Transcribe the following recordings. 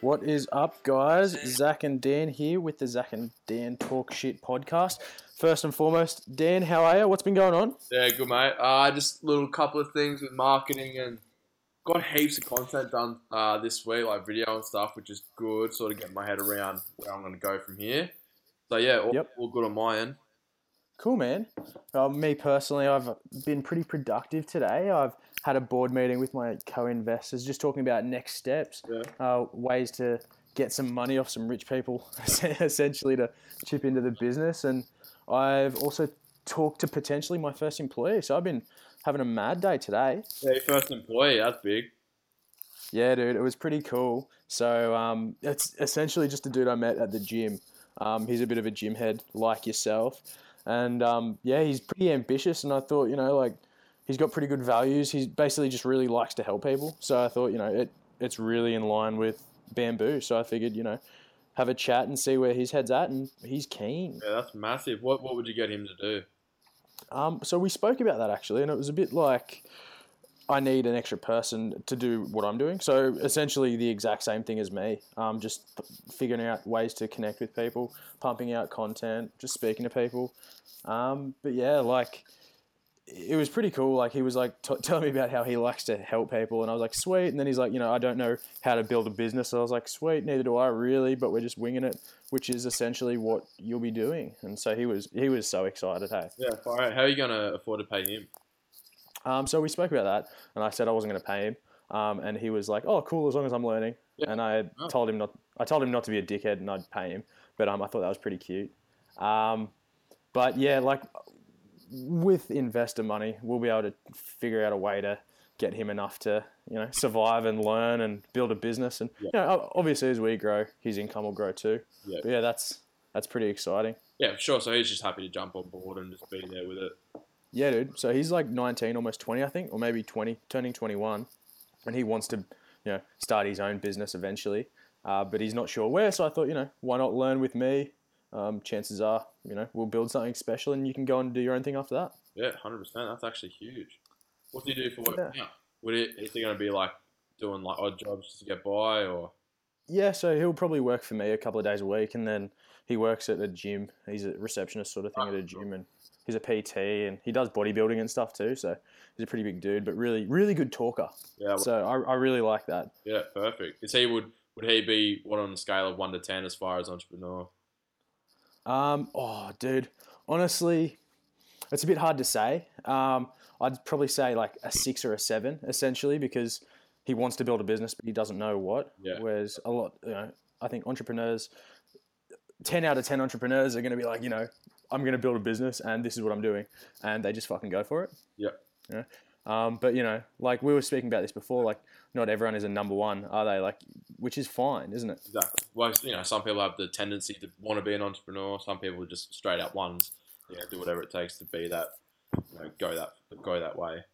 What is up, guys? Zach and Dan here with the Zach and Dan Talk Shit podcast. First and foremost, Dan, how are you? What's been going on? Yeah, good mate. Uh, just little couple of things with marketing and got heaps of content done uh, this week, like video and stuff, which is good. Sort of getting my head around where I'm going to go from here. So yeah, all, Yep. all good on my end. Cool, man. Uh, me personally, I've been pretty productive today. I've had a board meeting with my co-investors, just talking about next steps, Yeah. uh, ways to get some money off some rich people, essentially to chip into the business. And I've also talked to potentially my first employee. So I've been having a mad day today. Yeah, first employee, that's big. Yeah, dude, it was pretty cool. So um, it's essentially just a dude I met at the gym. Um, he's a bit of a gym head like yourself, and um, yeah, he's pretty ambitious. And I thought, you know, like he's got pretty good values. He basically just really likes to help people. So I thought, you know, it it's really in line with bamboo. So I figured, you know, have a chat and see where his head's at, and he's keen. Yeah, that's massive. What what would you get him to do? Um, so we spoke about that actually, and it was a bit like I need an extra person to do what I'm doing. So essentially, the exact same thing as me. Um, just figuring out ways to connect with people, pumping out content, just speaking to people. Um, but yeah, like it was pretty cool. Like he was like t- telling me about how he likes to help people, and I was like, sweet. And then he's like, you know, I don't know how to build a business. So I was like, sweet, neither do I really, but we're just winging it, which is essentially what you'll be doing. And so he was he was so excited. Hey. Yeah, far out. How are you to afford to pay him? Um, so we spoke about that, and I said I wasn't going to pay him, um, and he was like, "Oh, cool, as long as I'm learning." Yeah. And I Oh. told him not. I told him not to be a dickhead, and I'd pay him. But um, I thought that was pretty cute. Um, but yeah, like with investor money, we'll be able to figure out a way to get him enough to you know survive and learn and build a business. And Yeah. you know, obviously as we grow, his income will grow too. Yeah. But yeah, that's that's pretty exciting. Yeah, sure. So he's just happy to jump on board and just be there with it. Yeah, dude. So he's like 19, almost 20, I think, or maybe 20, turning 21, and he wants to, you know, start his own business eventually. Uh, but he's not sure where. So I thought, you know, why not learn with me? Um, chances are, you know, we'll build something special, and you can go and do your own thing after that. Yeah, hundred percent. That's actually huge. What do you do for work Yeah. now? Would it is he going to be like doing like odd jobs just to get by, or Yeah, so he'll probably work for me a couple of days a week, and then he works at a gym. He's a receptionist sort of thing at a gym, and he's a PT, and he does bodybuilding and stuff too. So he's a pretty big dude, but really, really good talker. yeah, So I, I really like that. yeah, perfect. Is he would would he be what on a scale of one to ten as far as entrepreneur? Um, oh, dude, honestly, it's a bit hard to say. Um, I'd probably say like a six or a seven, essentially, because he wants to build a business, but he doesn't know what. Yeah. Whereas a lot, you know, I think entrepreneurs, ten out of ten entrepreneurs are going to be like, you know, I'm going to build a business and this is what I'm doing, and they just fucking go for it. Yeah. Yeah. Um, but you know, like we were speaking about this before, like not everyone is a number one, are they? Like, which is fine, isn't it? Exactly. Well, you know, some people have the tendency to want to be an entrepreneur. Some people just straight up ones, yeah, do whatever it takes to be that, you know, go that go that way.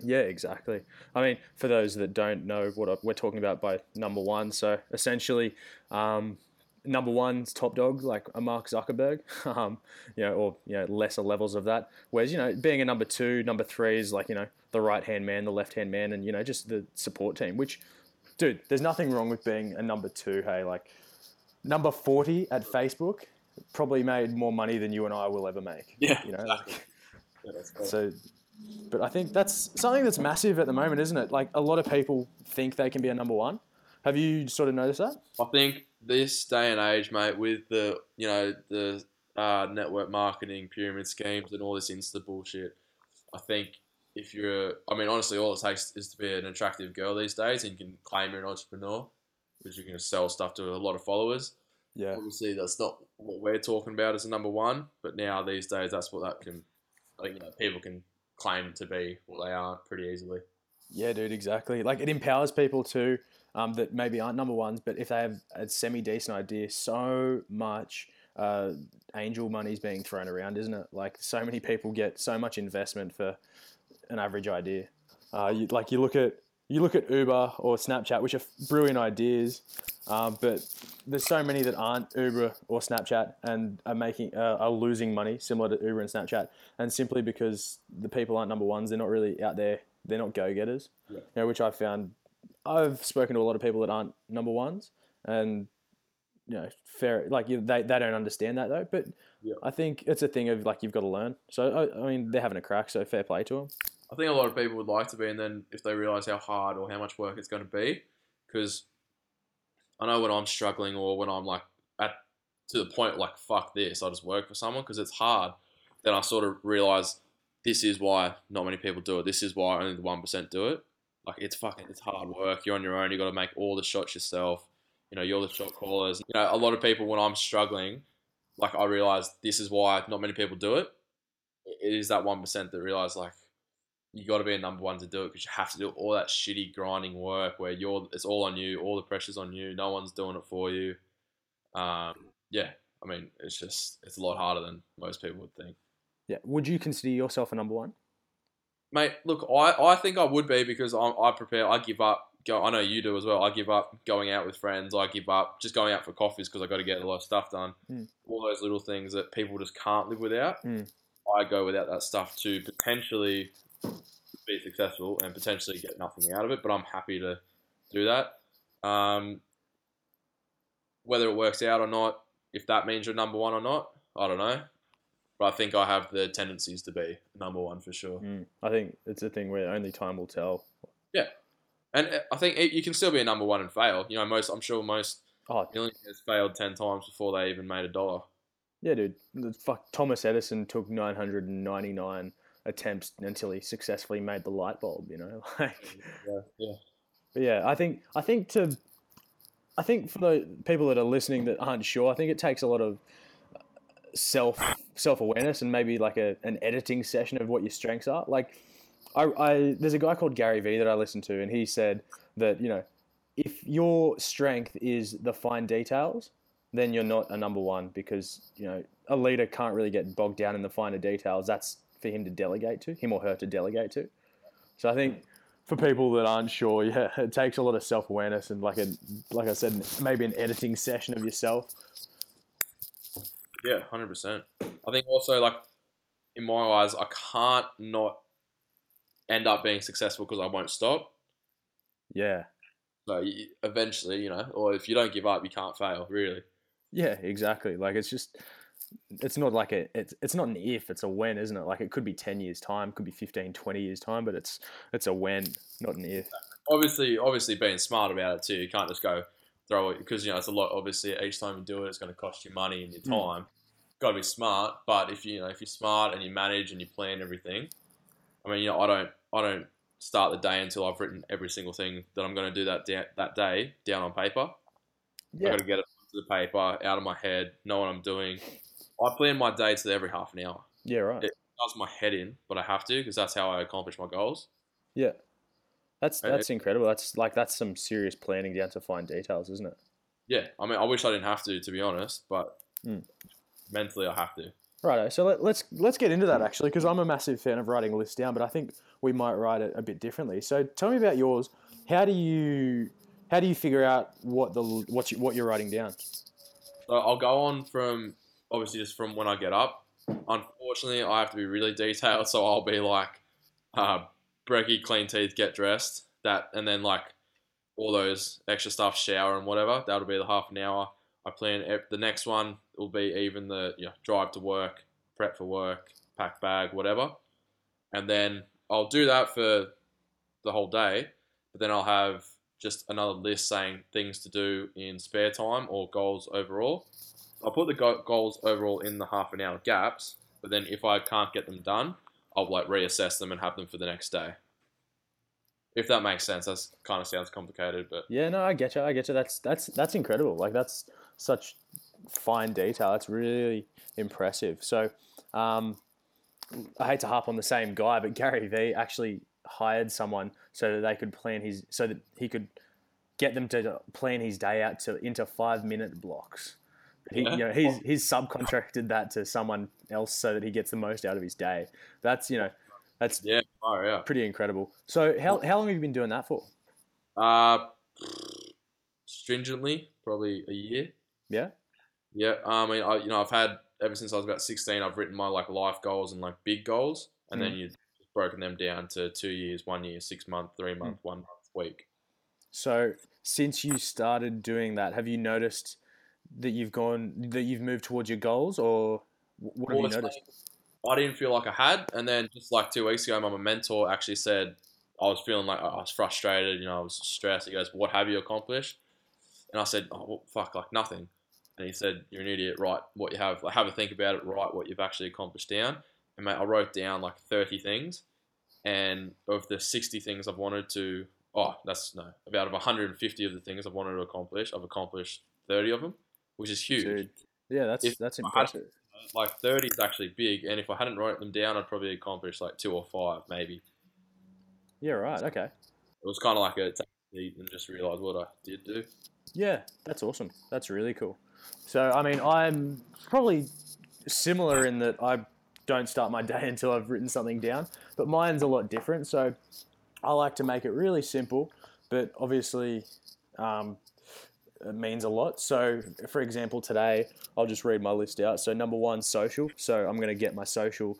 Yeah, exactly. I mean, for those that don't know what we're talking about by number one, so essentially, um, number one's top dog, like a Mark Zuckerberg, um, you know, or you know, lesser levels of that. Whereas you know, being a number two, number three is like you know the right hand man, the left hand man, and you know just the support team. Which, dude, there's nothing wrong with being a number two. Hey, like number forty at Facebook probably made more money than you and I will ever make. Yeah, you know, exactly. like, Yeah, cool. so, but I think that's something that's massive at the moment, isn't it? Like a lot of people think they can be a number one. Have you sort of noticed that? I think this day and age, mate, with the you know the uh, network marketing pyramid schemes and all this Insta bullshit, I think if you're, I mean, honestly, all it takes is to be an attractive girl these days, and you can claim you're an entrepreneur because you can sell stuff to a lot of followers. Yeah. Obviously, that's not what we're talking about as a number one, but now these days, that's what that can, like, you know, people can claim to be what they are pretty easily. Yeah, dude, exactly. Like it empowers people too um, that maybe aren't number ones, but if they have a semi decent idea, so much uh, angel money is being thrown around, isn't it? Like so many people get so much investment for an average idea. Uh, you, like you look at you look at Uber or Snapchat, which are brilliant ideas, um, but there's so many that aren't Uber or Snapchat and are making uh, are losing money, similar to Uber and Snapchat, and simply because the people aren't number ones, they're not really out there. They're not go getters, Yeah. you know, which I found. I've spoken to a lot of people that aren't number ones, and you know, fair like you, they they don't understand that though. But Yeah. I think it's a thing of like you've got to learn. So I, I mean, they're having a crack, so fair play to them. I think a lot of people would like to be, and then if they realize how hard or how much work it's going to be, because I know when I'm struggling or when I'm like at to the point like fuck this, I just work for someone because it's hard. Then I sort of realize this is why not many people do it. This is why only the one percent do it. Like it's fucking it's hard work. You're on your own. You got to make all the shots yourself. You know, you're the shot callers. You know, a lot of people when I'm struggling, like I realize this is why not many people do it. It is that one percent that realize like you got to be a number one to do it because you have to do all that shitty grinding work where you're it's all on you, all the pressure's on you, no one's doing it for you. Um, yeah, I mean it's just it's a lot harder than most people would think. Yeah. Would you consider yourself a number one? Mate, look, I, I think I would be because I'm, I prepare. I give up. Go. I know you do as well. I give up going out with friends. I give up just going out for coffees because I got to get a lot of stuff done. Mm. All those little things that people just can't live without. Mm. I go without that stuff to potentially be successful and potentially get nothing out of it. But I'm happy to do that. Um, whether it works out or not, if that means you're number one or not, I don't know. But I think I have the tendencies to be number one for sure. Mm. I think it's a thing where only time will tell. Yeah, and uh, I think it, you can still be a number one and fail. You know, most I'm sure most Oh, millionaires failed ten times before they even made a dollar. yeah, dude. The Fuck, Thomas Edison took 999 attempts until he successfully made the light bulb. You know, like, Yeah, yeah, but yeah. I think I think to, I think for the people that are listening that aren't sure, I think it takes a lot of self self awareness and maybe like a an editing session of what your strengths are. Like, I, I there's a guy called Gary Vee that I listen to, and he said that you know, if your strength is the fine details, then you're not a number one because you know a leader can't really get bogged down in the finer details. That's for him to delegate to, him or her to delegate to. So I think for people that aren't sure, yeah, it takes a lot of self awareness and like a like I said, maybe an editing session of yourself. Yeah, hundred percent. I think also like in my eyes, I can't not end up being successful because I won't stop. Yeah, So you, eventually, you know, or if you don't give up, you can't fail. Really. yeah, exactly. Like it's just. It's not like a it's it's not an if it's a when isn't it like it could be 10 years time could be 15 20 years time but it's it's a when not an if Obviously, obviously, being smart about it too. You can't just go throw it because you know it's a lot. Obviously, each time you do it, it's going to cost you money and your time. Mm. Got to be smart. But if you, you know if you're smart and you manage and you plan everything, I mean, you know, I don't I don't start the day until I've written every single thing that I'm going to do that da- that day down on paper. I yeah got to get it to the paper, out of my head, know what I'm doing. I plan my day to every half an hour. yeah right It does my head in, but I have to because that's how I accomplish my goals. Yeah, that's And that's incredible. That's like that's some serious planning down to fine details, isn't it? Yeah, I mean, I wish I didn't have to, to be honest, but Mm. mentally I have to. Right. So let, let's let's get into that actually, because I'm a massive fan of writing lists down, but I think we might write it a bit differently. So tell me about yours. How do you how do you figure out what the what you, what you're writing down? So I'll go on from obviously just from when I get up. Unfortunately, I have to be really detailed, so I'll be like, uh, brekkie, clean teeth, get dressed, that, and then like all those extra stuff, shower and whatever. That'll be the half an hour. I plan the next one will be even the you know, drive to work, prep for work, pack bag, whatever, and then I'll do that for the whole day. But then I'll have just another list saying things to do in spare time or goals overall. I'll put the goals overall in the half an hour gaps, but then if I can't get them done, I'll like reassess them and have them for the next day. If that makes sense, that kind of sounds complicated, but Yeah, no, I get you. I get you. That's that's that's incredible. Like that's such fine detail. That's really impressive. So, um, I hate to harp on the same guy, but Gary Vee actually hired someone so that they could plan his so that he could get them to plan his day out to into five minute blocks. He, you know, he's he's subcontracted that to someone else so that he gets the most out of his day. That's you know, that's yeah, oh yeah. pretty incredible. So how how long have you been doing that for? Uh, stringently, probably a year. Yeah. Yeah, I mean, I you know I've had ever since I was about sixteen. I've written my like life goals and like big goals, and then you've broken them down to two years, one year, six month, three month, one month, week. So since you started doing that, have you noticed that you've gone that you've moved towards your goals, or wh- what have Well, you noticed? funny, I didn't feel like I had, and then just like two weeks ago, my mentor actually said I was feeling like I was frustrated. You know, I was stressed. He goes, "What have you accomplished?" And I said, "Oh, well, fuck, like nothing." And he said, "You're an idiot. Write what you have. Like, have a think about it. Write what you've actually accomplished down." And mate, I wrote down like 30 things, and of the 60 things I've wanted to, oh, that's no, about of 150 of the things I've wanted to accomplish, I've accomplished 30 of them, which is huge. Dude, yeah, that's If that's I had- impressive. Like 30 is actually big, and if I hadn't wrote them down, I'd probably accomplish like two or five, maybe. Yeah, right. Okay. It was kind of like a take and just realize what I did do. Yeah, that's awesome. That's really cool. So, I mean, I'm probably similar in that I don't start my day until I've written something down, but mine's a lot different. So, I like to make it really simple, but obviously, um, means a lot. So, for example, today I'll just read my list out. So, number one, social. So, I'm going to get my social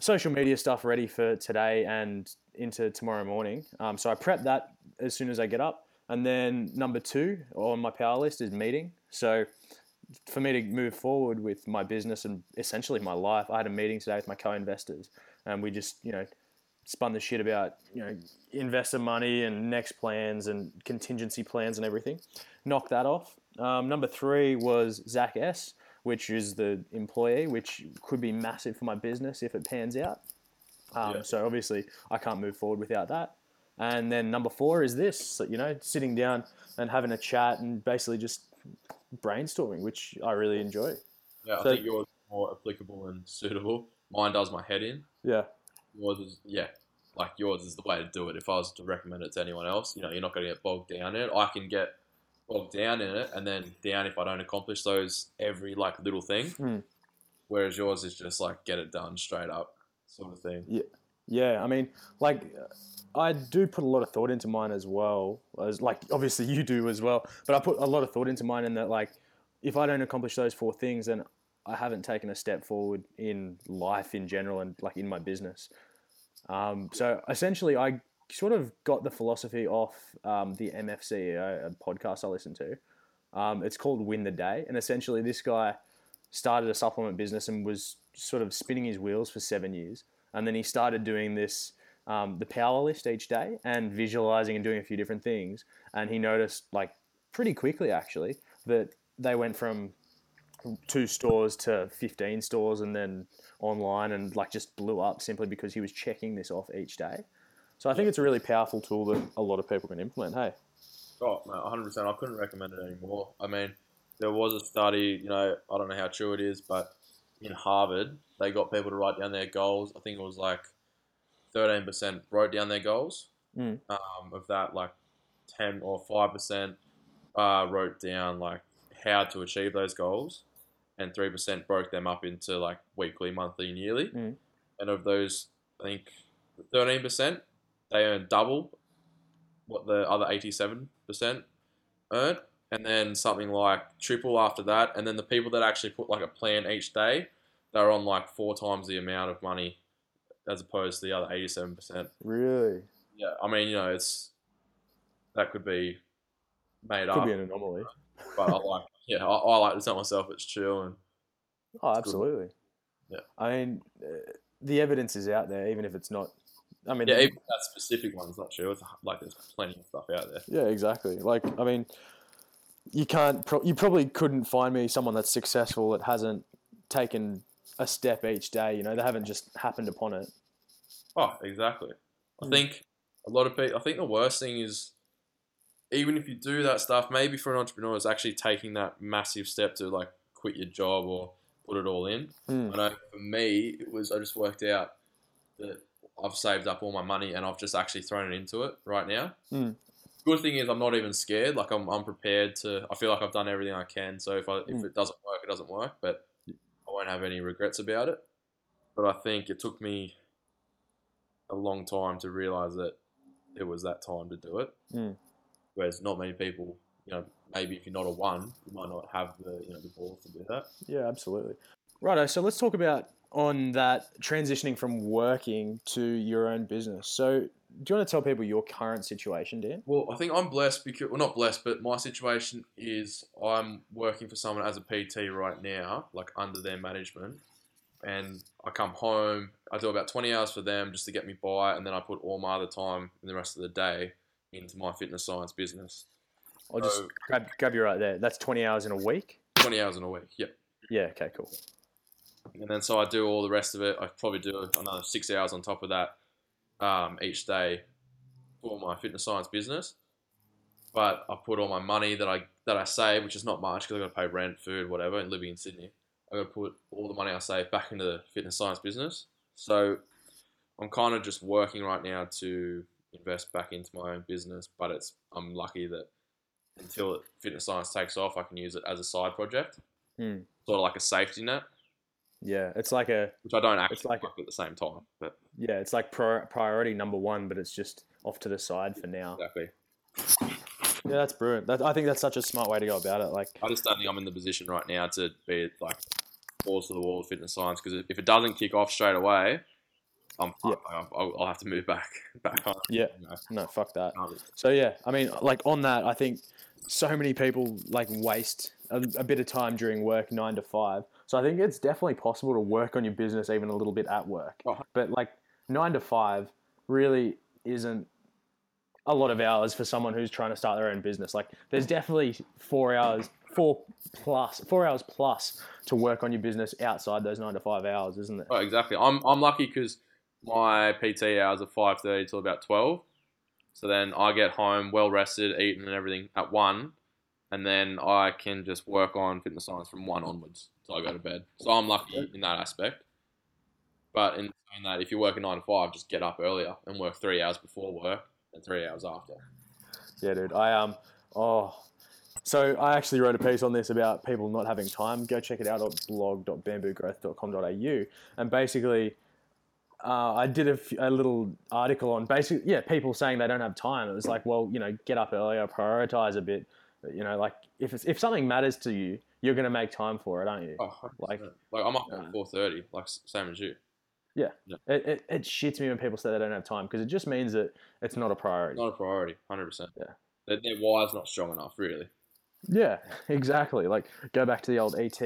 social media stuff ready for today and into tomorrow morning. Um, so I prep that as soon as I get up. And then number two on my power list is meeting. So for me to move forward with my business and essentially my life, I had a meeting today with my co-investors, and we just you know spun the shit about you know investor money and next plans and contingency plans and everything. Knocked that off. Um, number three was Zach S, which is the employee, which could be massive for my business if it pans out. Um, Yeah. So obviously I can't move forward without that. And then number four is this, so, you know, sitting down and having a chat and basically just brainstorming, which I really enjoy. Yeah, I So- think yours is more applicable and suitable. Mine does my head in. Yeah. Yours is yeah, like yours is the way to do it. If I was to recommend it to anyone else, you know, you're not going to get bogged down in it. I can get bogged down in it, and then down if I don't accomplish those every like little thing. Hmm. Whereas yours is just like get it done straight up sort of thing. Yeah, Yeah, I mean, like, I do put a lot of thought into mine as well. As like, obviously you do as well. But I put a lot of thought into mine in that, like, if I don't accomplish those four things, then I haven't taken a step forward in life in general and like in my business. Um, so essentially, I sort of got the philosophy off um, the MFCEO a podcast I listen to. Um, it's called Win the Day, and essentially, this guy started a supplement business and was sort of spinning his wheels for seven years and then he started doing this um, the power list each day and visualizing and doing a few different things and he noticed like pretty quickly actually that they went from two stores to 15 stores and then online and like just blew up simply because he was checking this off each day so i think it's a really powerful tool that a lot of people can implement hey Oh, no, 100%. I couldn't recommend it anymore. I mean, there was a study, you know, I don't know how true it is, but in Harvard, they got people to write down their goals. I think it was like 13% wrote down their goals. Mm. Um, of that, like 10 or 5% uh, wrote down like how to achieve those goals. And 3% broke them up into like weekly, monthly, and yearly. Mm. And of those, I think 13%, they earned double what the other 87% earned, and then something like triple after that. And then the people that actually put like a plan each day, they're on like four times the amount of money as opposed to the other 87%. really Yeah, I mean, you know, it's that could be made could up, be an anomaly but I like, yeah, I, I like to tell myself it's chill and Oh, good. absolutely. Yeah. I mean, uh, the evidence is out there, even if it's not. I mean, yeah, the- even that specific one's not chill. It's like there's plenty of stuff out there. yeah, exactly. Like, I mean, you can't. Pro- you probably couldn't find me someone that's successful that hasn't taken a step each day. You know, they haven't just happened upon it. Oh, exactly. I Mm. think a lot of people. I think the worst thing is, even if you do that stuff, maybe for an entrepreneur, it's actually taking that massive step to like quit your job or put it all in. Mm. I know for me, it was I just worked out that I've saved up all my money and I've just actually thrown it into it right now. Mm. Good thing is I'm not even scared. Like I'm, I'm prepared to. I feel like I've done everything I can. So if I if Mm. it doesn't work, it doesn't work. But I won't have any regrets about it. But I think it took me a long time to realize that it was that time to do it. Whereas not many people, you know, maybe if you're not a one, you might not have the you know the balls to do that. Yeah, absolutely. Righto. So let's talk about on that transitioning from working to your own business. So, do you want to tell people your current situation, Dan? Well, I think I'm blessed because, well, not blessed, but my situation is I'm working for someone as a PT right now, like under their management. And I come home, I do about 20 hours for them just to get me by, and then I put all my other time in the rest of the day into my fitness science business. I'll just So- grab, grab you right there. That's 20 hours in a week? 20 hours in a week, yep. Yeah, okay, cool. And then so I do all the rest of it. I probably do another six hours on top of that um, each day for my fitness science business. But I put all my money that I that I save, which is not much because I got to pay rent, food, whatever, and living in Sydney. I got to put all the money I save back into the fitness science business. So I'm kind of just working right now to invest back into my own business. But it's I'm lucky that until fitness science takes off, I can use it as a side project, Hmm. sort of like a safety net Yeah, it's like a which I don't actually like- like at the same time. But yeah, it's like pri- priority number one, but it's just off to the side for now. exactly, Yeah, that's brilliant. That, I think that's such a smart way to go about it. Like, I just don't think I'm in the position right now to be like balls to the wall with fitness science because if it doesn't kick off straight away, I'm Yeah. I'll, I'll- I'll have to move back back home. yeah, You know, no, fuck that. So yeah, I mean, like on that, I think so many people like waste a, a bit of time during work, nine to five. So I think it's definitely possible to work on your business even a little bit at work. Oh. But like nine to five really isn't a lot of hours for someone who's trying to start their own business. Like there's definitely four hours, four plus, four hours plus to work on your business outside those nine to five hours, isn't there? Right, exactly. I'm I'm lucky because my PT hours are five thirty till about twelve. So then I get home well rested, eaten and everything at one, and then I can just work on fitness science from one onwards till I go to bed. So I'm lucky in that aspect. But in saying that, if you work a nine to five, just get up earlier and work three hours before work and three hours after. Yeah, dude. I um oh so I actually wrote a piece on this about people not having time. Go check it out at blog.bamboogrowth.com.au and basically uh, I did a, f- a little article on basically yeah people saying they don't have time. It was like well you know get up earlier, prioritize a bit. You know like if it's, if something matters to you, you're gonna make time for it, aren't you? Oh, Like- like I'm up Uh, at four thirty, like same as you. It, it, it shits me when people say they don't have time because it just means that it's not a priority. Not a priority, hundred percent. Yeah. their, their wire's not strong enough, really. Yeah, exactly. Like go back to the old ET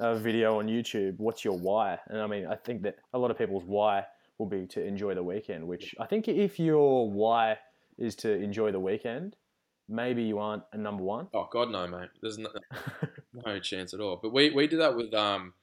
uh, video on YouTube. What's your why? And I mean, I think that a lot of people's why will be to enjoy the weekend. Which I think if your why is to enjoy the weekend, maybe you aren't a number one. Oh God, no, mate. There's no, no chance at all. But we, we do that with um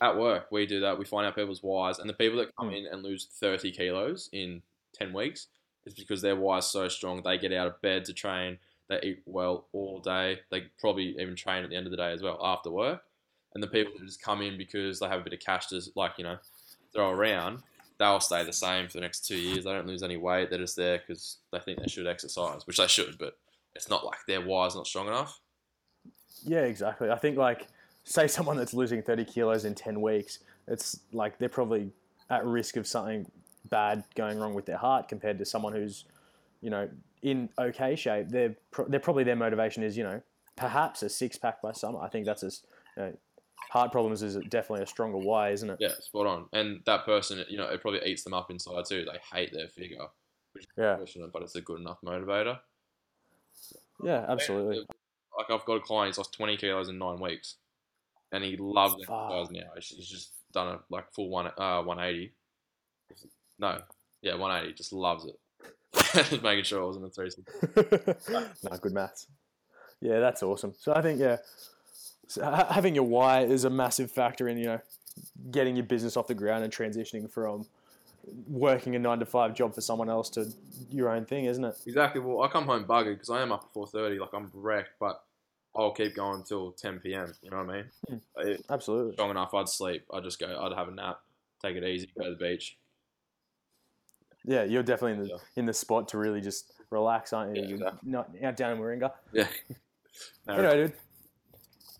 at work. We do that. We find out people's whys, and the people that come Hmm. in and lose thirty kilos in ten weeks is because their why's so strong. They get out of bed to train. They eat well all day. They probably even train at the end of the day as well after work. And the people that just come in because they have a bit of cash to like you know throw around, they'll stay the same for the next two years. They don't lose any weight. They're just there because they think they should exercise, which they should, but it's not like their why's not strong enough. yeah, exactly. I think like say someone that's losing thirty kilos in ten weeks, it's like they're probably at risk of something bad going wrong with their heart compared to someone who's, you know, in okay shape. They're pro- they're probably their motivation is you know perhaps a six pack by summer. I think that's as you know, heart problems is definitely a stronger why, isn't it? Yeah, spot on. And that person, you know, it probably eats them up inside too. They hate their figure, which is Yeah, unfortunate, but it's a good enough motivator. yeah, absolutely. Like I've got a client, he's lost 20 kilos in nine weeks, and he loves exercise now. He's he's just done a like full one uh 180. No, yeah, 180. Just loves it. just making sure I wasn't a 360. no, good maths. Yeah, that's awesome. So I think yeah, so having your why is a massive factor in you know getting your business off the ground and transitioning from working a nine to five job for someone else to your own thing, isn't it? Exactly. Well, I come home buggered because I am up at 4:30. Like I'm wrecked, but I'll keep going until 10 p.m. You know what I mean? Hmm. It- Absolutely. strong enough, I'd sleep. I'd just go. I'd have a nap, take it easy, go to the beach. Yeah, you're definitely in the Yeah. in the spot to really just relax, aren't you? Yeah, exactly. not out down in Warringah. Yeah. No, Anyway, dude.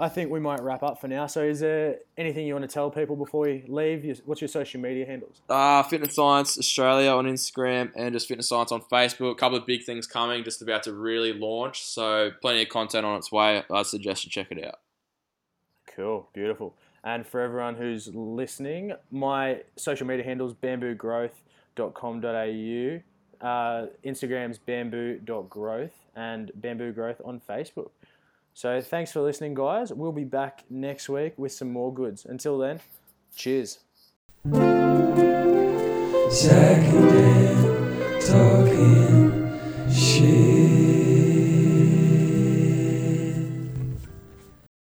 I think we might wrap up for now. So, is there anything you want to tell people before we leave? What's your social media handles? Uh, Fitness Science Australia on Instagram and just Fitness Science on Facebook. A couple of big things coming, just about to really launch. So plenty of content on its way. I suggest you check it out. Cool, beautiful. And for everyone who's listening, my social media handles bamboogrowth.com.au, uh, Instagram's bamboo.growth, and bamboo growth on Facebook. So thanks for listening, guys. We'll be back next week with some more goods. Until then, cheers. Second talking.